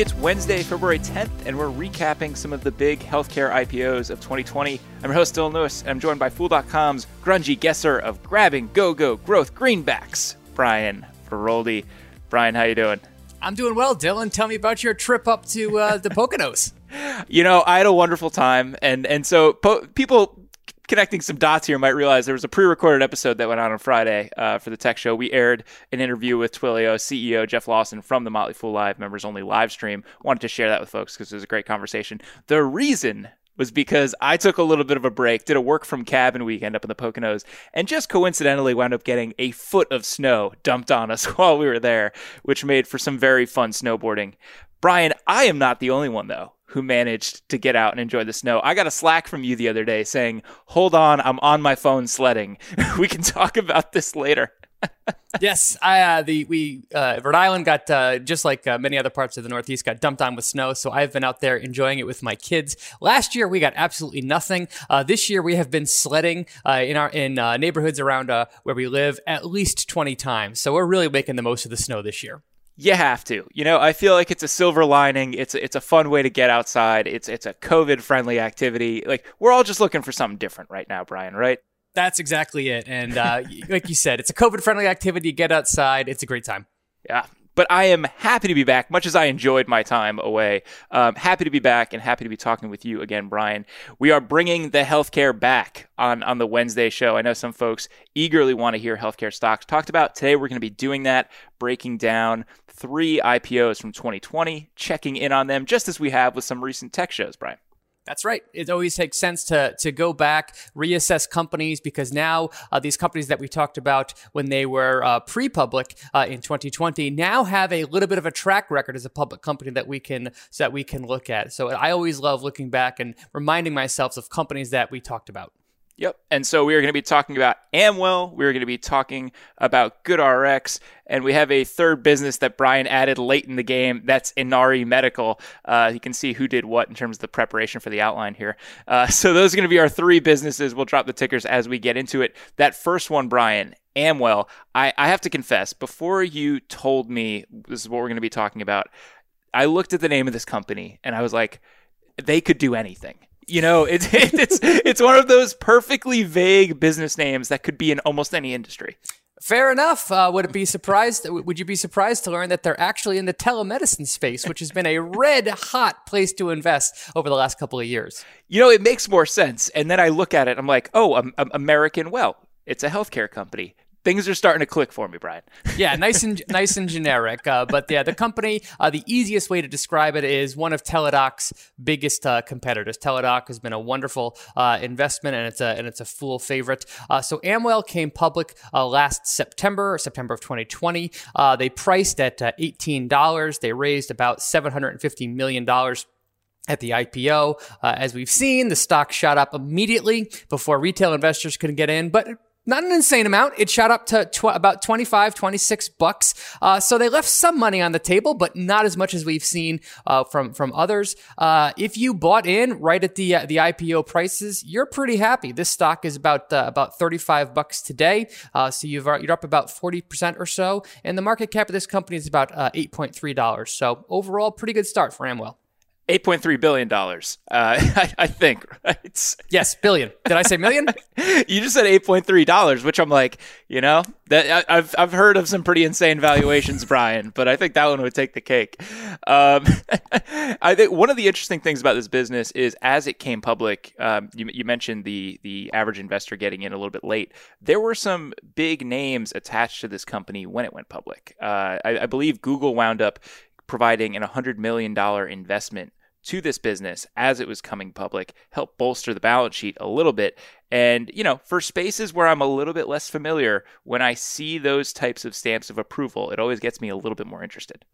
It's Wednesday, February 10th, and we're recapping some of the big healthcare IPOs of 2020. I'm your host, Dylan Lewis, and I'm joined by Fool.com's grungy guesser of grabbing go-go growth greenbacks, Brian Feroldi. Brian, how you doing? I'm doing well, Dylan. Tell me about your trip up to uh, the Poconos. you know, I had a wonderful time, and and so po- people connecting some dots here might realize there was a pre-recorded episode that went out on Friday uh, for the tech show. We aired an interview with Twilio CEO Jeff Lawson from the Motley Fool Live members only live stream. Wanted to share that with folks because it was a great conversation. The reason was because I took a little bit of a break, did a work from cabin weekend up in the Poconos, and just coincidentally wound up getting a foot of snow dumped on us while we were there, which made for some very fun snowboarding. Brian, I am not the only one though who managed to get out and enjoy the snow. I got a slack from you the other day saying, "Hold on, I'm on my phone sledding. we can talk about this later." yes, I uh, the we uh, Rhode Island got uh, just like uh, many other parts of the Northeast got dumped on with snow. So I've been out there enjoying it with my kids. Last year we got absolutely nothing. Uh, this year we have been sledding uh, in our in neighborhoods around where we live at least twenty times. So we're really making the most of the snow this year. You have to. You know, I feel like it's a silver lining. It's a, it's a fun way to get outside. It's it's a COVID friendly activity. Like we're all just looking for something different right now, Brian. Right? That's exactly it. And uh, like you said, it's a COVID friendly activity. Get outside. It's a great time. Yeah, but I am happy to be back, much as I enjoyed my time away. Um, happy to be back and happy to be talking with you again, Brian. We are bringing the healthcare back on, on the Wednesday show. I know some folks eagerly want to hear healthcare stocks talked about. Today, we're going to be doing that, breaking down three IPOs from 2020, checking in on them, just as we have with some recent tech shows, Brian. That's right. It always takes sense to to go back, reassess companies because now uh, these companies that we talked about when they were uh, pre-public uh, in 2020 now have a little bit of a track record as a public company that we can so that we can look at. So I always love looking back and reminding myself of companies that we talked about. Yep. And so we are going to be talking about Amwell. We're going to be talking about GoodRx. And we have a third business that Brian added late in the game. That's Inari Medical. Uh, you can see who did what in terms of the preparation for the outline here. Uh, so those are going to be our three businesses. We'll drop the tickers as we get into it. That first one, Brian, Amwell, I, I have to confess, before you told me this is what we're going to be talking about, I looked at the name of this company and I was like, they could do anything you know, it's it's it's one of those perfectly vague business names that could be in almost any industry. Fair enough. Uh, would it be surprised? Would you be surprised to learn that they're actually in the telemedicine space, which has been a red hot place to invest over the last couple of years? You know, it makes more sense. And then I look at it, I'm like, oh, um, um, American Well, it's a healthcare company things are starting to click for me, Brian. yeah, nice and nice and generic. Uh, but yeah, the company, uh, the easiest way to describe it is one of Teladoc's biggest uh, competitors. Teladoc has been a wonderful uh, investment, and it's a and it's a Fool favorite. Uh, so Amwell came public uh, last September, September of 2020. they priced at eighteen dollars. They raised about seven hundred and fifty million dollars at the IPO. Uh, as we've seen, the stock shot up immediately before retail investors could get in, but not an insane amount. It shot up to tw- about 25, 26 bucks. Uh, so they left some money on the table, but not as much as we've seen uh, from from others. Uh, if you bought in right at the uh, the IPO prices, you're pretty happy. This stock is about uh, about 35 bucks today. Uh, so you've you're up about 40 percent or so, and the market cap of this company is about 8.3 dollars. So overall, pretty good start for Amwell. $8.3 billion, uh, I, I, think, right? Yes, billion. Did I say million? you just said $8.3, which I'm like, you know, that I, have I've heard of some pretty insane valuations, Brian, but I think that one would take the cake. Um, I think one of the interesting things about this business is as it came public, um, you, you mentioned the, the average investor getting in a little bit late. There were some big names attached to this company when it went public. Uh, I, I believe Google wound up providing an $100 million investment to this business as it was coming public, help bolster the balance sheet a little bit. And, you know, for spaces where I'm a little bit less familiar, when I see those types of stamps of approval, it always gets me a little bit more interested.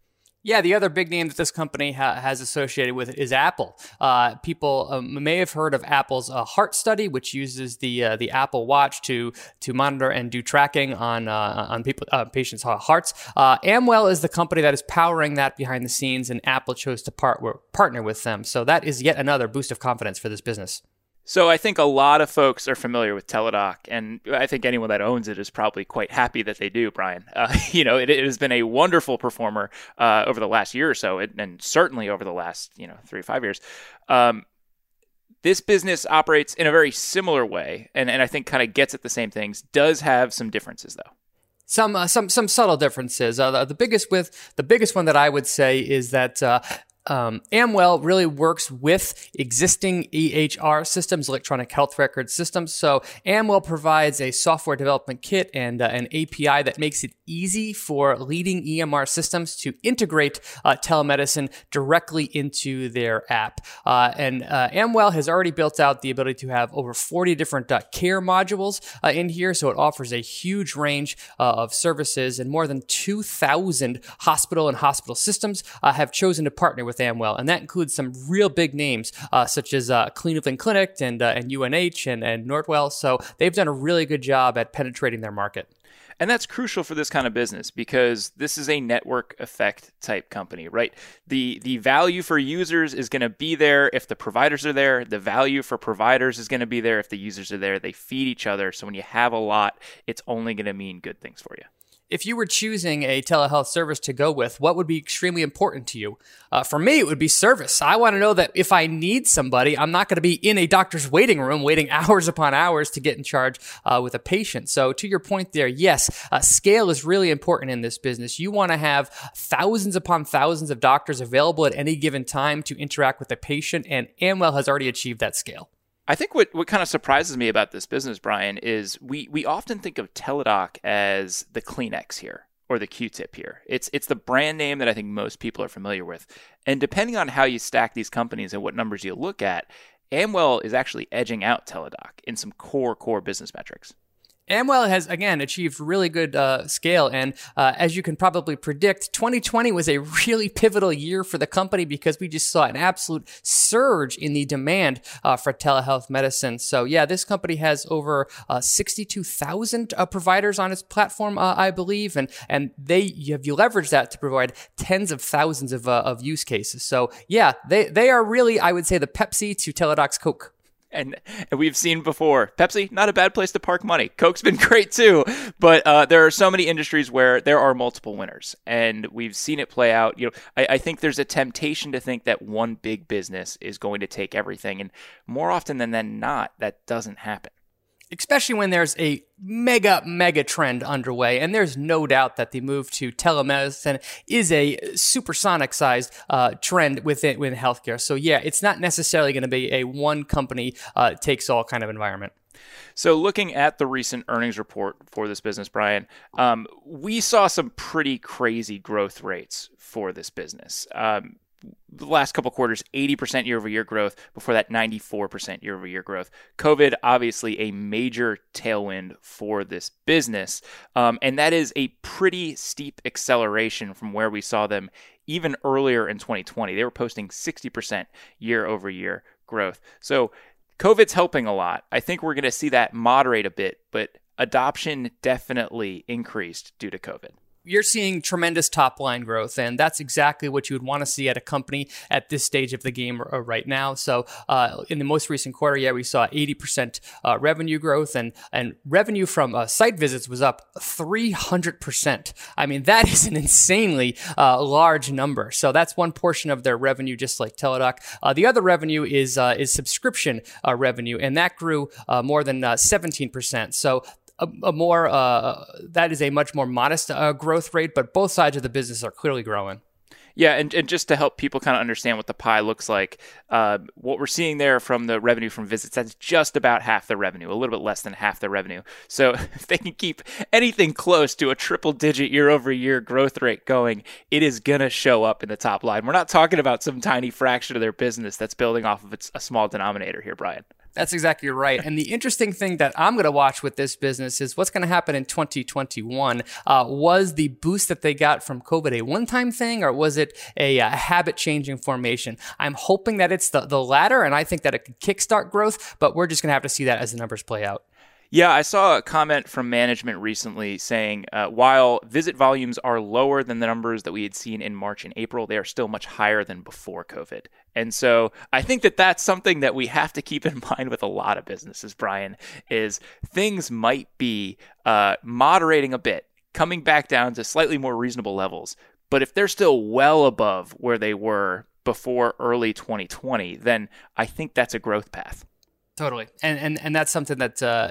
Yeah, the other big name that this company ha- has associated with it is Apple. Uh, people um, may have heard of Apple's uh, Heart Study, which uses the uh, the Apple Watch to to monitor and do tracking on uh, on people uh, patients' hearts. Uh, Amwell is the company that is powering that behind the scenes, and Apple chose to part partner with them. So that is yet another boost of confidence for this business. So I think a lot of folks are familiar with Teladoc, and I think anyone that owns it is probably quite happy that they do. Brian, uh, you know, it, it, has been a wonderful performer uh, over the last year or so, and certainly over the last you know three or five years. Um, this business operates in a very similar way, and, and I think kind of gets at the same things. Does have some differences though some uh, some some subtle differences. Uh, the, the, biggest with the biggest one that I would say is that uh, um, Amwell really works with existing EHR systems, electronic health record systems. So Amwell provides a software development kit and uh, an API that makes it easy for leading EMR systems to integrate uh, telemedicine directly into their app. Uh, and uh, Amwell has already built out the ability to have over 40 different uh, care modules uh, in here. So it offers a huge range of services, and more than 2,000 hospital and hospital systems have chosen to partner with with Amwell, and that includes some real big names uh, such as uh, Cleveland Clinic and uh, and UNH and and Northwell. So they've done a really good job at penetrating their market. And that's crucial for this kind of business because this is a network effect type company, right? The the value for users is going to be there if the providers are there. The value for providers is going to be there if the users are there. They feed each other. So when you have a lot, it's only going to mean good things for you if you were choosing a telehealth service to go with, what would be extremely important to you? Uh, for me, it would be service. I want to know that if I need somebody, I'm not going to be in a doctor's waiting room waiting hours upon hours to get in charge uh, with a patient. So, to your point there, yes, uh, scale is really important in this business. You want to have thousands upon thousands of doctors available at any given time to interact with a patient, and Amwell has already achieved that scale. I think what, what kind of surprises me about this business, Brian, is we, we often think of Teladoc as the Kleenex here or the Q-tip here. It's it's the brand name that I think most people are familiar with. And depending on how you stack these companies and what numbers you look at, Amwell is actually edging out Teladoc in some core core business metrics. Amwell has again achieved really good uh, scale, and uh, as you can probably predict, 2020 was a really pivotal year for the company because we just saw an absolute surge in the demand uh, for telehealth medicine. So yeah, this company has over uh, 62,000 uh, providers on its platform, uh, I believe, and and they have you leverage that to provide tens of thousands of of use cases. So yeah, they they are really I would say the Pepsi to Teladoc's Coke and, we've seen before Pepsi, not a bad place to park money. Coke's been great too, but uh, there are so many industries where there are multiple winners, and we've seen it play out. You know, I, I think there's a temptation to think that one big business is going to take everything, and more often than not, that doesn't happen especially when there's a mega, mega trend underway. And there's no doubt that the move to telemedicine is a supersonic sized uh, trend within, within healthcare. So, yeah, it's not necessarily going to be a one company uh, takes all kind of environment. So, looking at the recent earnings report for this business, Brian, um, we saw some pretty crazy growth rates for this business. Um, the last couple quarters 80% year over year growth before that 94% year over year growth. Covid obviously a major tailwind for this business um, and that is a pretty steep acceleration from where we saw them even earlier in 2020 they were posting 60% year over year growth. So covid's helping a lot. I think we're going to see that moderate a bit but adoption definitely increased due to covid you're seeing tremendous top line growth, and that's exactly what you would want to see at a company at this stage of the game uh, right now. So, uh, in the most recent quarter, yeah, we saw 80% uh, revenue growth, and and revenue from uh, site visits was up 300%. I mean, that is an insanely uh, large number. So that's one portion of their revenue, just like Teladoc. Uh, the other revenue is is subscription revenue, and that grew more than 17%. So a, a more uh, that is a much more modest uh, growth rate, but both sides of the business are clearly growing. Yeah, and, and just to help people kind of understand what the pie looks like, uh, what we're seeing there from the revenue from visits, that's just about half the revenue, a little bit less than half the revenue. So if they can keep anything close to a triple digit year over year growth rate going, it is going to show up in the top line. We're not talking about some tiny fraction of their business that's building off of a small denominator here, Brian. That's exactly right. And the interesting thing that I'm going to watch with this business is what's going to happen in 2021. Uh, was the boost that they got from COVID a one time thing, or was it a, a habit changing formation? I'm hoping that it's the, the latter, and I think that it could kickstart growth, but we're just going to have to see that as the numbers play out. Yeah, I saw a comment from management recently saying uh, while visit volumes are lower than the numbers that we had seen in March and April, they are still much higher than before COVID. And so I think that that's something that we have to keep in mind with a lot of businesses, Brian, is things might be uh, moderating a bit, coming back down to slightly more reasonable levels. But if they're still well above where they were before early 2020, then I think that's a growth path. Totally, and and and that's something that, uh,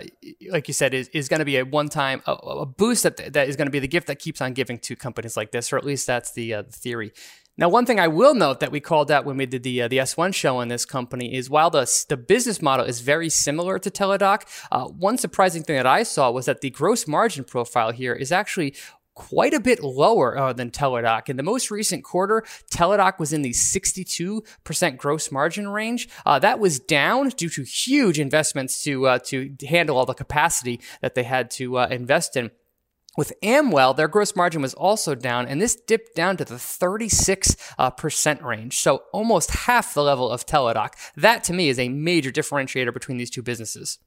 like you said, is, is going to be a one time a, a, boost that that is going to be the gift that keeps on giving to companies like this, or at least that's the, uh, theory. Now, one thing I will note that we called out when we did the uh, the S1 show on this company is while the the business model is very similar to Teladoc, uh, one surprising thing that I saw was that the gross margin profile here is actually quite a bit lower uh, than Teladoc. In the most recent quarter, Teladoc was in the 62% gross margin range. Uh, that was down due to huge investments to uh, to handle all the capacity that they had to uh, invest in. With Amwell, their gross margin was also down, and this dipped down to the 36% uh, range, so almost half the level of Teladoc. That, to me, is a major differentiator between these two businesses.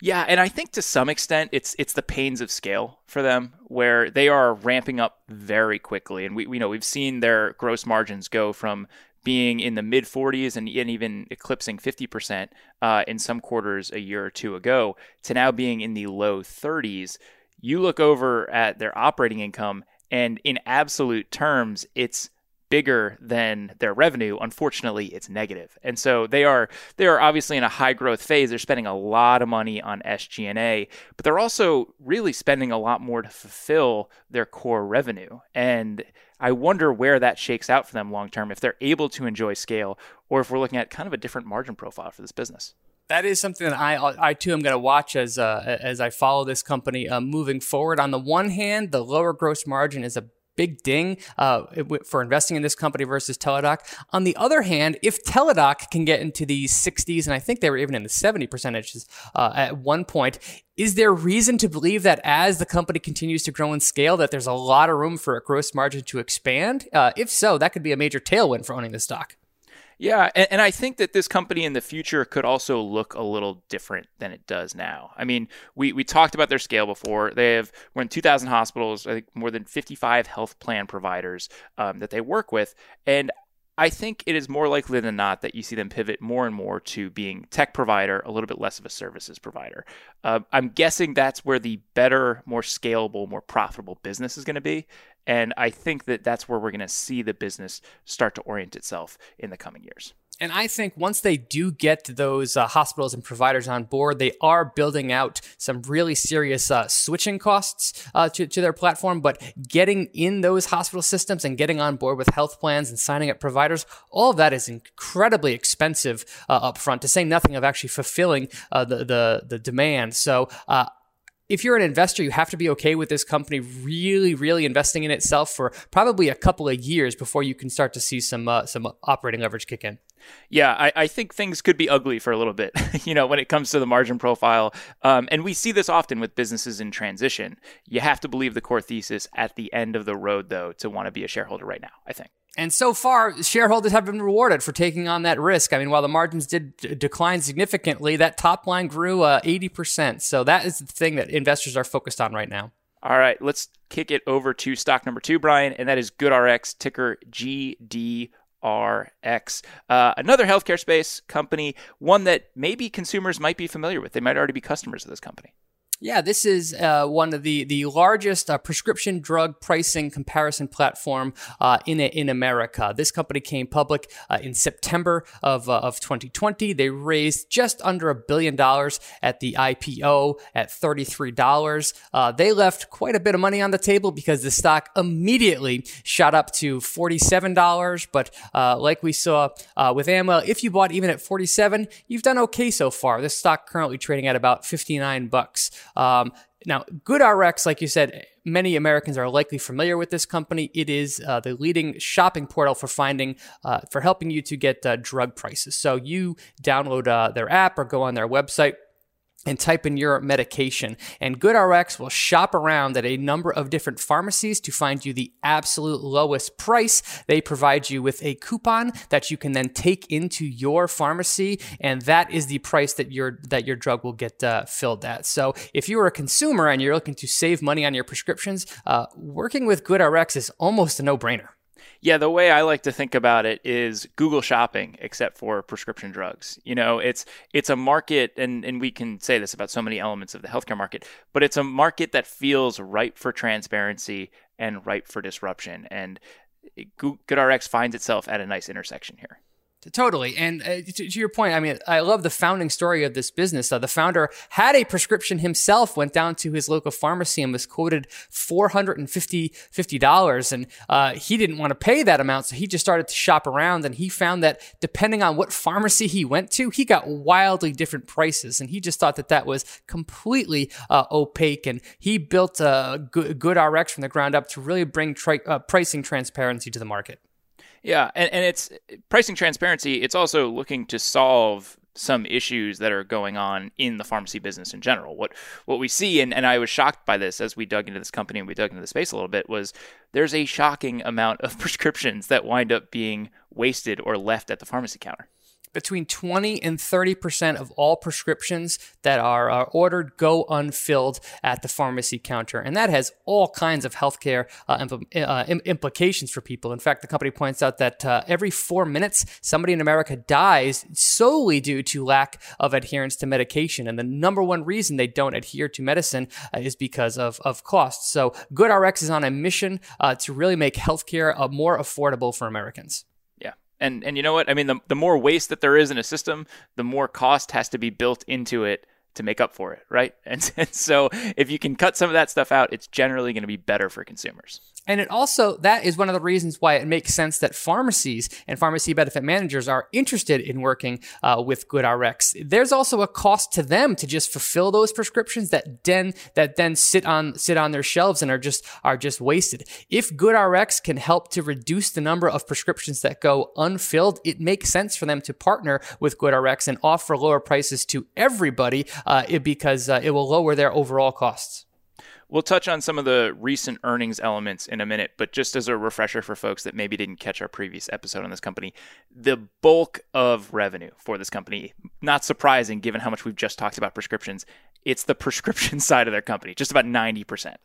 Yeah, and I think to some extent it's it's the pains of scale for them where they are ramping up very quickly, and we we know we've seen their gross margins go from being in the mid 40s and, and even eclipsing 50% uh, in some quarters a year or two ago to now being in the low 30s. You look over at their operating income, and in absolute terms, it's bigger than their revenue unfortunately it's negative. And so they are they are obviously in a high growth phase. They're spending a lot of money on SG&A but they're also really spending a lot more to fulfill their core revenue. And I wonder where that shakes out for them long term if they're able to enjoy scale or if we're looking at kind of a different margin profile for this business. That is something that I, I too am going to watch as uh, as I follow this company uh, moving forward. On the one hand, the lower gross margin is a big ding uh, for investing in this company versus Teladoc. On the other hand, if Teladoc can get into the 60s, and I think they were even in the 70 percentages uh, at one point, is there reason to believe that as the company continues to grow in scale, that there's a lot of room for a gross margin to expand? Uh, if so, that could be a major tailwind for owning the stock. Yeah, and, and, I think that this company in the future could also look a little different than it does now. I mean, we, we talked about their scale before. They have more than 2,000 hospitals, I think more than 55 health plan providers um, that they work with. And I think it is more likely than not that you see them pivot more and more to being tech provider, a little bit less of a services provider. Uh, I'm guessing that's where the better, more scalable, more profitable business is going to be. And I think that that's where we're going to see the business start to orient itself in the coming years. And I think once they do get those uh, hospitals and providers on board, they are building out some really serious uh, switching costs uh, to, to their platform. But getting in those hospital systems and getting on board with health plans and signing up providers, all of that is incredibly expensive uh, upfront, to say nothing of actually fulfilling uh, the, the, the demand. So uh, if you're an investor, you have to be okay with this company really, really investing in itself for probably a couple of years before you can start to see some uh, some operating leverage kick in. Yeah, I, I, think things could be ugly for a little bit, you know, when it comes to the margin profile. Um, and we see this often with businesses in transition. You have to believe the core thesis at the end of the road, though, to want to be a shareholder right now, I think. And so far, shareholders have been rewarded for taking on that risk. I mean, while the margins did d- decline significantly, that top line grew uh, 80%. So that is the thing that investors are focused on right now. All right, let's kick it over to stock number two, Brian, and that is GoodRx, ticker GDRX. Uh, another healthcare space company, one that maybe consumers might be familiar with. They might already be customers of this company. Yeah, this is uh, one of the the largest uh, prescription drug pricing comparison platform uh, in in America. This company came public uh, in September of uh, of 2020. They raised just under a billion dollars at the IPO at 33 dollars. Uh, they left quite a bit of money on the table because the stock immediately shot up to 47 dollars. But like we saw with Amwell, if you bought even at 47, you've done okay so far. This stock currently trading at about 59 bucks. Um, now, GoodRx, like you said, many Americans are likely familiar with this company. It is uh, the leading shopping portal for finding, uh, for helping you to get uh, drug prices. So you download uh, their app or go on their website and type in your medication. And GoodRx will shop around at a number of different pharmacies to find you the absolute lowest price. They provide you with a coupon that you can then take into your pharmacy, and that is the price that your that your drug will get uh, filled at. So if you are a consumer and you're looking to save money on your prescriptions, uh, working with GoodRx is almost a no-brainer. Yeah, the way I like to think about it is Google Shopping, except for prescription drugs. You know, it's it's a market, and and we can say this about so many elements of the healthcare market, but it's a market that feels ripe for transparency and ripe for disruption. And GoodRx finds itself at a nice intersection here. Totally. And uh, to, to, your point, I mean, I love the founding story of this business. Uh, the founder had a prescription himself, went down to his local pharmacy and was quoted $450 $50, dollars and uh, he didn't want to pay that amount. So he just started to shop around and he found that depending on what pharmacy he went to, he got wildly different prices. And he just thought that that was completely uh, opaque. And he built a good, good, RX from the ground up to really bring tri- uh, pricing transparency to the market. Yeah, and, and it's pricing transparency. It's also looking to solve some issues that are going on in the pharmacy business in general. What what we see, and, and I was shocked by this as we dug into this company and we dug into the space a little bit, was there's a shocking amount of prescriptions that wind up being wasted or left at the pharmacy counter between 20 and 30% of all prescriptions that are uh, ordered go unfilled at the pharmacy counter. And that has all kinds of healthcare uh, impl- uh, implications for people. In fact, the company points out that uh, every four minutes, somebody in America dies solely due to lack of adherence to medication. And the number one reason they don't adhere to medicine uh, is because of, of costs. So GoodRx is on a mission uh, to really make healthcare more affordable for Americans. And and you know what? I mean, the the more waste that there is in a system, the more cost has to be built into it to make up for it, right? And, and so if you can cut some of that stuff out, it's generally going to be better for consumers. And it also, that is one of the reasons why it makes sense that pharmacies and pharmacy benefit managers are interested in working uh, with GoodRx. There's also a cost to them to just fulfill those prescriptions that then, that then sit on, sit on their shelves and are just, are just wasted. If GoodRx can help to reduce the number of prescriptions that go unfilled, it makes sense for them to partner with GoodRx and offer lower prices to everybody uh, it, because uh, it will lower their overall costs. We'll touch on some of the recent earnings elements in a minute, but just as a refresher for folks that maybe didn't catch our previous episode on this company, the bulk of revenue for this company, not surprising given how much we've just talked about prescriptions, it's the prescription side of their company, just about 90%.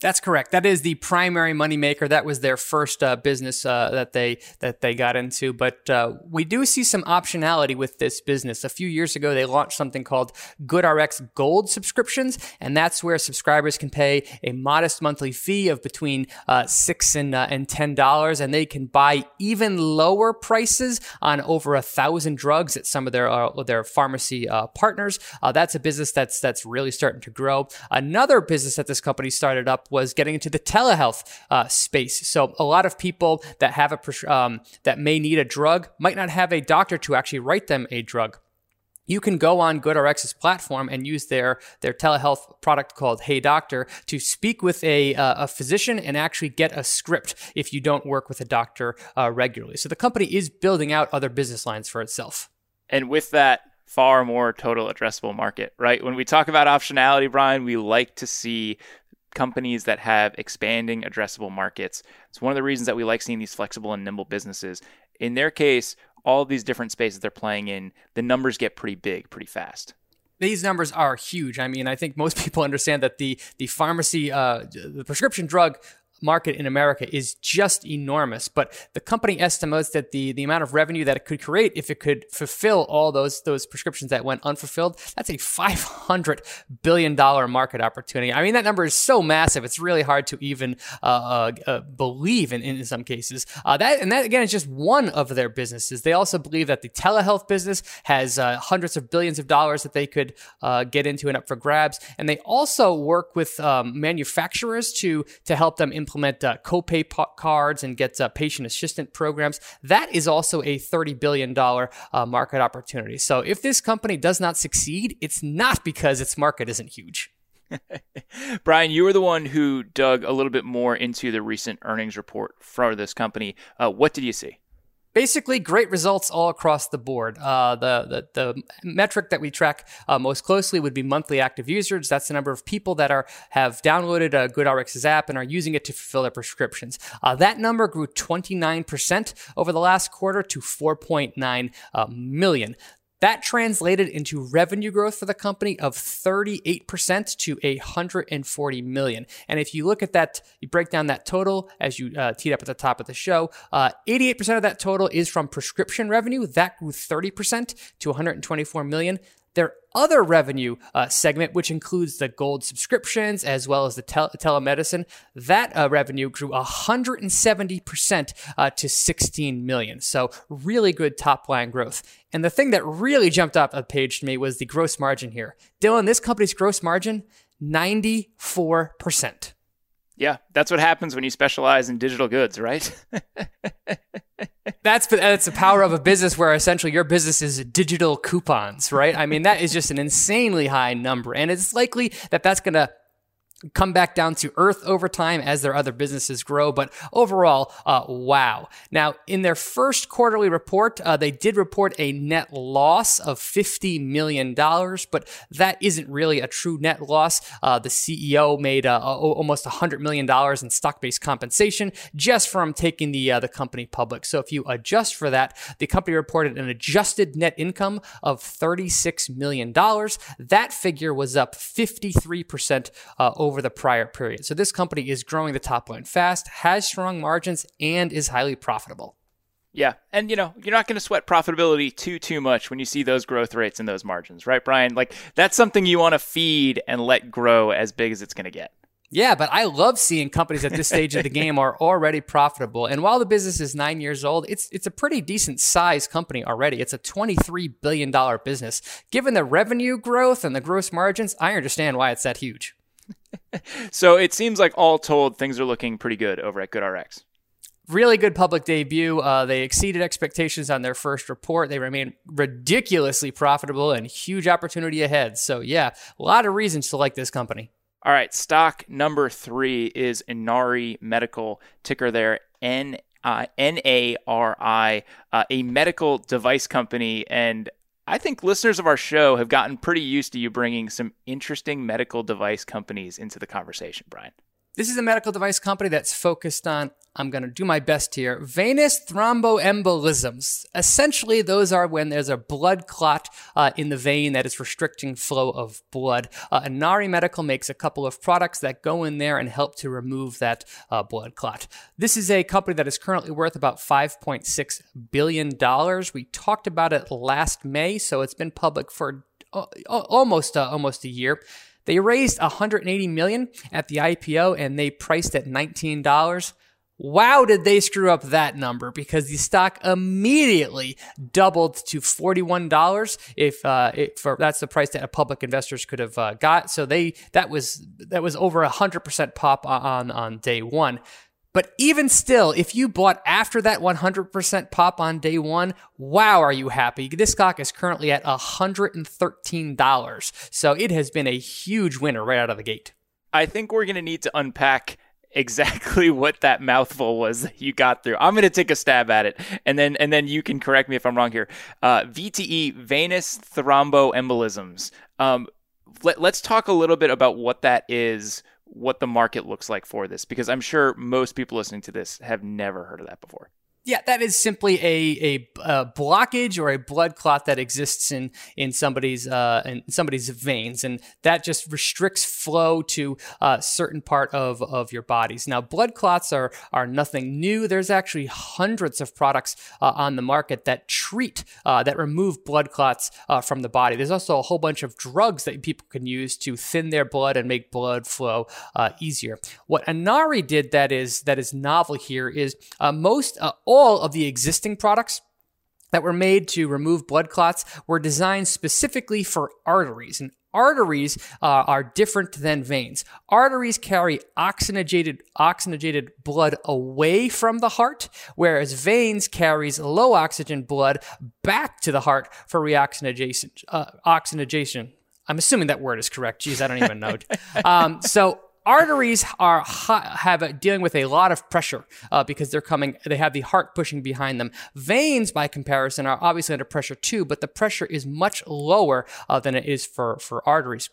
That's correct. That is the primary moneymaker. That was their first uh, business uh, that they that they got into. But uh, we do see some optionality with this business. A few years ago, they launched something called GoodRx Gold subscriptions, and that's where subscribers can pay a modest monthly fee of between uh, six and uh, and ten dollars, and they can buy even lower prices on over a thousand drugs at some of their uh, their pharmacy partners. that's a business that's that's really starting to grow. Another business that this company started up was getting into the telehealth uh, space. So a lot of people that have a um, that may need a drug might not have a doctor to actually write them a drug you can go on GoodRx's platform and use their their telehealth product called Hey Doctor to speak with a, uh, a physician and actually get a script if you don't work with a doctor uh, regularly. So the company is building out other business lines for itself. And with that, far more total addressable market, right? When we talk about optionality, Brian, we like to see companies that have expanding addressable markets. It's one of the reasons that we like seeing these flexible and nimble businesses. In their case, all these different spaces they're playing in, the numbers get pretty big pretty fast these numbers are huge. I mean, I think most people understand that the the pharmacy, uh, the prescription drug market in America is just enormous. But the company estimates that the, the amount of revenue that it could create if it could fulfill all those those prescriptions that went unfulfilled, that's a five hundred billion dollar market opportunity. I mean, that number is so massive; it's really hard to even uh, uh, uh, believe in, in some cases. Uh, that and that again is just one of their businesses. They also believe that the telehealth business has uh, hundreds of billions of dollars that they could uh, get into and up for grabs. And they also work with um, manufacturers to to help them implement implement uh, copay cards and get uh, patient assistant programs. That is also a $30 billion uh, market opportunity. So if this company does not succeed, it's not because its market isn't huge. Brian, you were the one who dug a little bit more into the recent earnings report for this company. Uh, what did you see? Basically great results all across the board. Uh, the, the, the metric that we track uh, most closely would be monthly active users. That's the number of people that are have downloaded a GoodRx's app and are using it to fulfill their prescriptions. Uh, that number grew 29% over the last quarter to 4.9 uh, million. That translated into revenue growth for the company of 38% to 140 million. And if you look at that, you break down that total as you uh, teed up at the top of the show. Uh, 88% of that total is from prescription revenue. That grew 30% to 124 million. Their other revenue uh, segment, which includes the gold subscriptions as well as the tel- telemedicine, that uh, revenue grew 170% uh, to 16 million. So really good top line growth. And the thing that really jumped off the page to me was the gross margin here. Dylan, this company's gross margin, 94%. Yeah, that's what happens when you specialize in digital goods, right? that's that's the power of a business where essentially your business is digital coupons, right? I mean, that is just an insanely high number, and it's likely that that's going to come back down to earth over time as their other businesses grow. But overall, uh, wow. Now, in their first quarterly report, uh, they did report a net loss of $50 million, but that isn't really a true net loss. Uh, the CEO made uh, almost $100 million in stock based compensation just from taking the, uh, the company public. So if you adjust for that, the company reported an adjusted net income of $36 million. That figure was up 53% over over the prior period. So this company is growing the top line fast, has strong margins, and is highly profitable. Yeah, and you know you're not going to sweat profitability too too much when you see those growth rates and those margins, right, Brian? Like that's something you want to feed and let grow as big as it's going to get. Yeah, but I love seeing companies at this stage of the game are already profitable. And while the business is nine years old, it's it's a pretty decent size company already. It's a twenty-three billion dollar business. Given the revenue growth and the gross margins, I understand why it's that huge. so it seems like all told, things are looking pretty good over at GoodRx. Really good public debut. Uh, they exceeded expectations on their first report. They remain ridiculously profitable and huge opportunity ahead. So, yeah, a lot of reasons to like this company. All right, stock number three is Inari Medical, ticker there N uh, N A R I, uh, a medical device company. And I think listeners of our show have gotten pretty used to you bringing some interesting medical device companies into the conversation, Brian. This is a medical device company that's focused on I'm going to do my best here. Venous thromboembolisms. Essentially, those are when there's a blood clot uh, in the vein that is restricting flow of blood. Uh, Inari Medical makes a couple of products that go in there and help to remove that uh, blood clot. This is a company that is currently worth about $5.6 billion. We talked about it last May, so it's been public for uh, almost uh, almost a year. They raised 180 million at the IPO and they priced at $19. Wow, did they screw up that number because the stock immediately doubled to $41 if, uh, for, that's the price that a public investors could have uh, got. So they, that was, that was over a hundred percent pop on, on day one. But even still, if you bought after that 100% pop on day one, wow, are you happy? This stock is currently at $113. So it has been a huge winner right out of the gate. I think we're going to need to unpack exactly what that mouthful was that you got through. I'm going to take a stab at it, and then and then you can correct me if I'm wrong here. Uh, VTE, venous thromboembolisms. Um, let, let's talk a little bit about what that is, what the market looks like for this, because I'm sure most people listening to this have never heard of that before. Yeah, that is simply a, a, a, blockage or a blood clot that exists in in somebody's uh, in somebody's veins, and that just restricts flow to a uh, certain part of, of your bodies. Now, blood clots are are nothing new. There's actually hundreds of products uh, on the market that treat uh, that remove blood clots uh, from the body. There's also a whole bunch of drugs that people can use to thin their blood and make blood flow uh, easier. What Inari did that is that is novel here is most all of the existing products that were made to remove blood clots were designed specifically for arteries. And arteries uh, are different than veins. Arteries carry oxygenated, oxygenated blood away from the heart, whereas veins carries low oxygen blood back to the heart for reoxygenation. Uh, oxygenation. I'm assuming that word is correct. Geez, I don't even know. um, so arteries are have a, dealing with a lot of pressure uh, because they're coming they have the heart pushing behind them. Veins by comparison are obviously under pressure too but the pressure is much lower uh, than it is for for arteries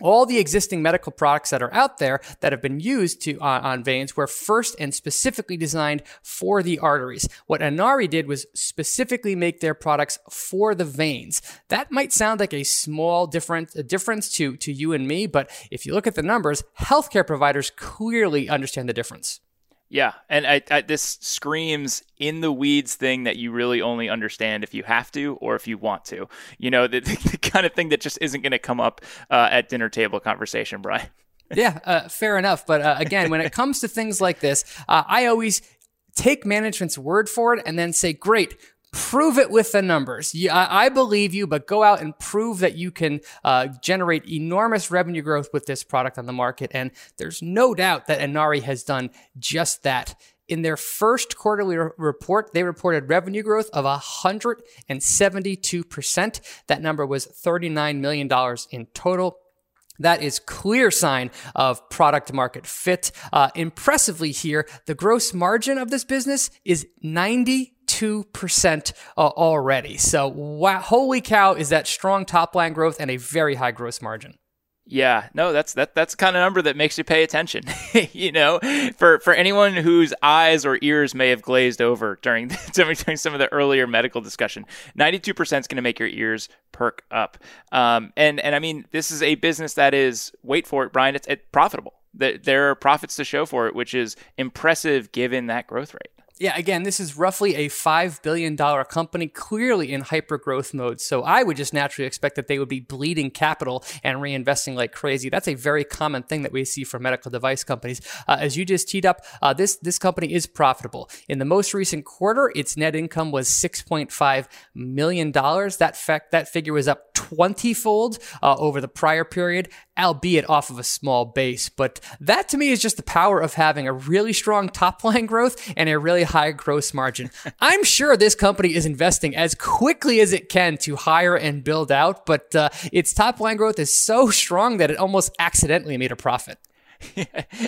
all the existing medical products that are out there that have been used to uh, on veins were first and specifically designed for the arteries. What Inari did was specifically make their products for the veins. That might sound like a small difference, a difference to to you and me, but if you look at the numbers, healthcare providers clearly understand the difference. Yeah, and I, I, this screams in the weeds thing that you really only understand if you have to or if you want to. You know, the, the kind of thing that just isn't going to come up uh, at dinner table conversation, Brian. yeah, uh, fair enough. But uh, again, when it comes to things like this, uh, I always take management's word for it and then say, great, prove it with the numbers. I, believe you, but go out and prove that you can uh, generate enormous revenue growth with this product on the market. And there's no doubt that Inari has done just that. In their first quarterly re- report, they reported revenue growth of 172%. That number was $39 million in total. That is clear sign of product market fit. Uh, impressively here, the gross margin of this business is 90 2% uh, already. So, wow, holy cow, is that strong top line growth and a very high gross margin. Yeah, no, that's that that's the kind of number that makes you pay attention. you know, for for anyone whose eyes or ears may have glazed over during during some of the earlier medical discussion, ninety two percent is going to make your ears perk up. Um, and and I mean, this is a business that is wait for it, Brian. It's, it's profitable. That there are profits to show for it, which is impressive given that growth rate yeah, again, this is roughly a $5 billion company, clearly in hyper growth mode. So I would just naturally expect that they would be bleeding capital and reinvesting like crazy. That's a very common thing that we see for medical device companies. Uh, as you just teed up, uh, this, this company is profitable. In the most recent quarter, its net income was $6.5 million. That, fact, that figure was up 20 fold uh, over the prior period, albeit off of a small base. But that to me is just the power of having a really strong top line growth and a really high gross margin. I'm sure this company is investing as quickly as it can to hire and build out, but uh, its top line growth is so strong that it almost accidentally made a profit.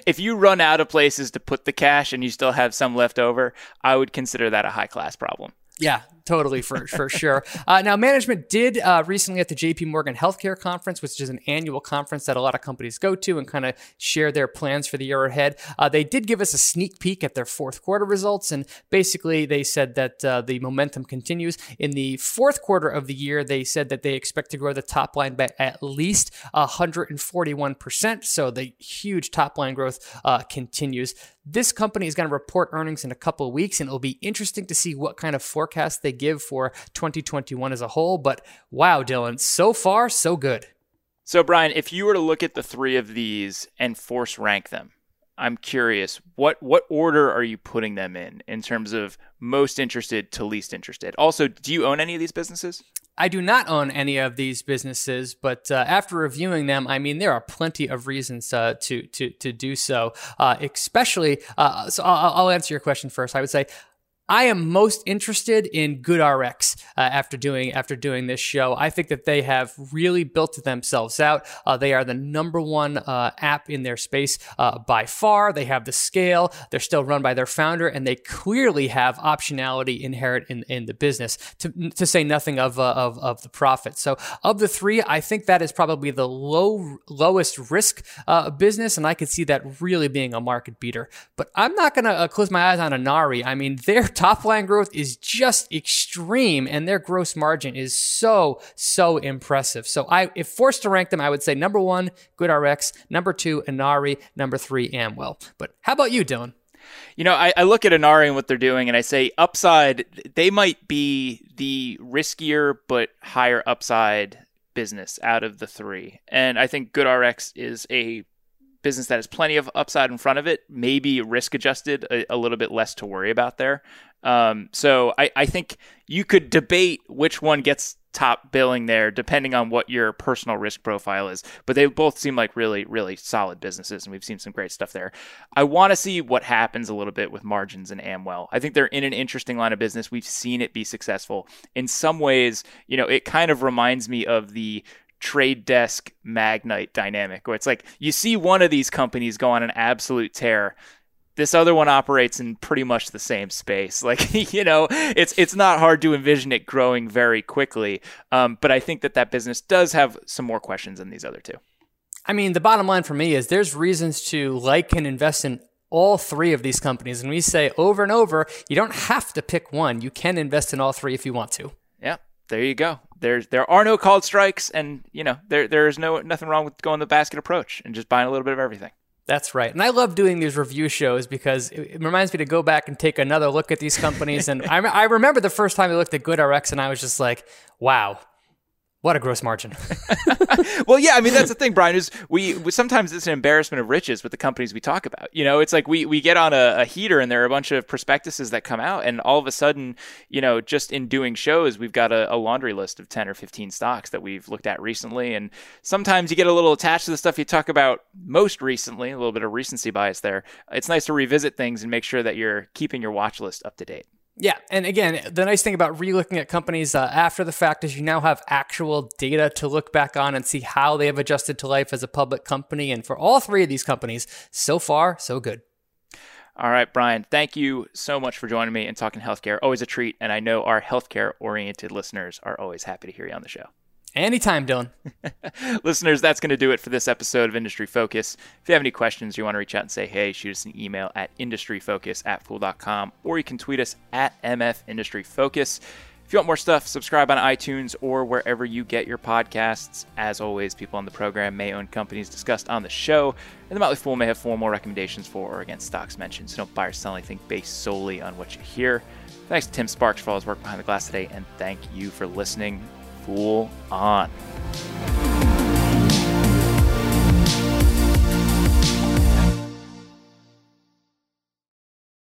if you run out of places to put the cash and you still have some left over, I would consider that a high class problem. Yeah, totally for for sure. Uh, now, management did uh, recently at the J.P. Morgan Healthcare Conference, which is an annual conference that a lot of companies go to and kind of share their plans for the year ahead. Uh, they did give us a sneak peek at their fourth quarter results, and basically they said that uh, the momentum continues in the fourth quarter of the year. They said that they expect to grow the top line by at least 141 percent. So the huge top line growth uh, continues. This company is going to report earnings in a couple of weeks, and it'll be interesting to see what kind of forecast they give for 2021 as a whole. But wow, Dylan, so far, so good. So, Brian, if you were to look at the three of these and force rank them, I'm curious, what what order are you putting them in in terms of most interested to least interested? Also, do you own any of these businesses? I do not own any of these businesses, but uh, after reviewing them, I mean, there are plenty of reasons uh, to to to do so. Uh, especially, uh, so I'll, I'll answer your question first. I would say I am most interested in GoodRx uh, after doing after doing this show. I think that they have really built themselves out. Uh, they are the number one uh, app in their space uh, by far. They have the scale. They're still run by their founder, and they clearly have optionality inherent in, in the business. To, to say nothing of, uh, of of the profit. So of the three, I think that is probably the low lowest risk uh, business, and I could see that really being a market beater. But I'm not going to close my eyes on Inari. I mean, they're top line growth is just extreme and their gross margin is so, so impressive. So I, if forced to rank them, I would say number one, GoodRx, number two, Inari, number three, Amwell. But how about you, Dylan? You know, I, I, look at Inari and what they're doing, and I say upside, they might be the riskier but higher upside business out of the three. And I think GoodRx is a business that has plenty of upside in front of it, maybe risk adjusted, a, a little bit less to worry about there. Um, so I, I think you could debate which one gets top billing there, depending on what your personal risk profile is. But they both seem like really, really solid businesses, and we've seen some great stuff there. I want to see what happens a little bit with margins and Amwell. I think they're in an interesting line of business. We've seen it be successful. In some ways, you know, it kind of reminds me of the trade desk magnite dynamic where it's like you see one of these companies go on an absolute tear this other one operates in pretty much the same space. Like you know, it's it's not hard to envision it growing very quickly. Um, but I think that that business does have some more questions than these other two. I mean, the bottom line for me is there's reasons to like and invest in all three of these companies, and we say over and over, you don't have to pick one. You can invest in all three if you want to. Yeah, there you go. There's there are no called strikes, and you know there there is no nothing wrong with going the basket approach and just buying a little bit of everything. That's right. And I love doing these review shows because it, reminds me to go back and take another look at these companies. and I, I remember the first time I looked at GoodRx and I was just like, wow, what a gross margin. well, yeah, I mean that's the thing, Brian. Is we, we, sometimes it's an embarrassment of riches with the companies we talk about. You know, it's like we we get on a, a, heater and there are a bunch of prospectuses that come out, and all of a sudden, you know, just in doing shows, we've got a, a laundry list of ten or fifteen stocks that we've looked at recently, and sometimes you get a little attached to the stuff you talk about most recently, a little bit of recency bias there. It's nice to revisit things and make sure that you're keeping your watch list up to date. Yeah, and again, the nice thing about re-looking at companies uh, after the fact is you now have actual data to look back on and see how they have adjusted to life as a public company. And for all three of these companies, so far, so good. All right, Brian, thank you so much for joining me and talking healthcare. Always a treat, and I know our healthcare oriented listeners are always happy to hear you on the show. Anytime, Dylan. Listeners, that's going to do it for this episode of Industry Focus. If you have any questions, you want to reach out and say, hey, shoot us an email at industryfocus at fool.com, or you can tweet us at MF Industry Focus. If you want more stuff, subscribe on iTunes or wherever you get your podcasts. As always, people on the program may own companies discussed on the show, and the Motley Fool may have formal recommendations for or against stocks mentioned, so don't buy or sell anything based solely on what you hear. Thanks to Tim Sparks for all his work behind the glass today, and thank you for listening. Fool on.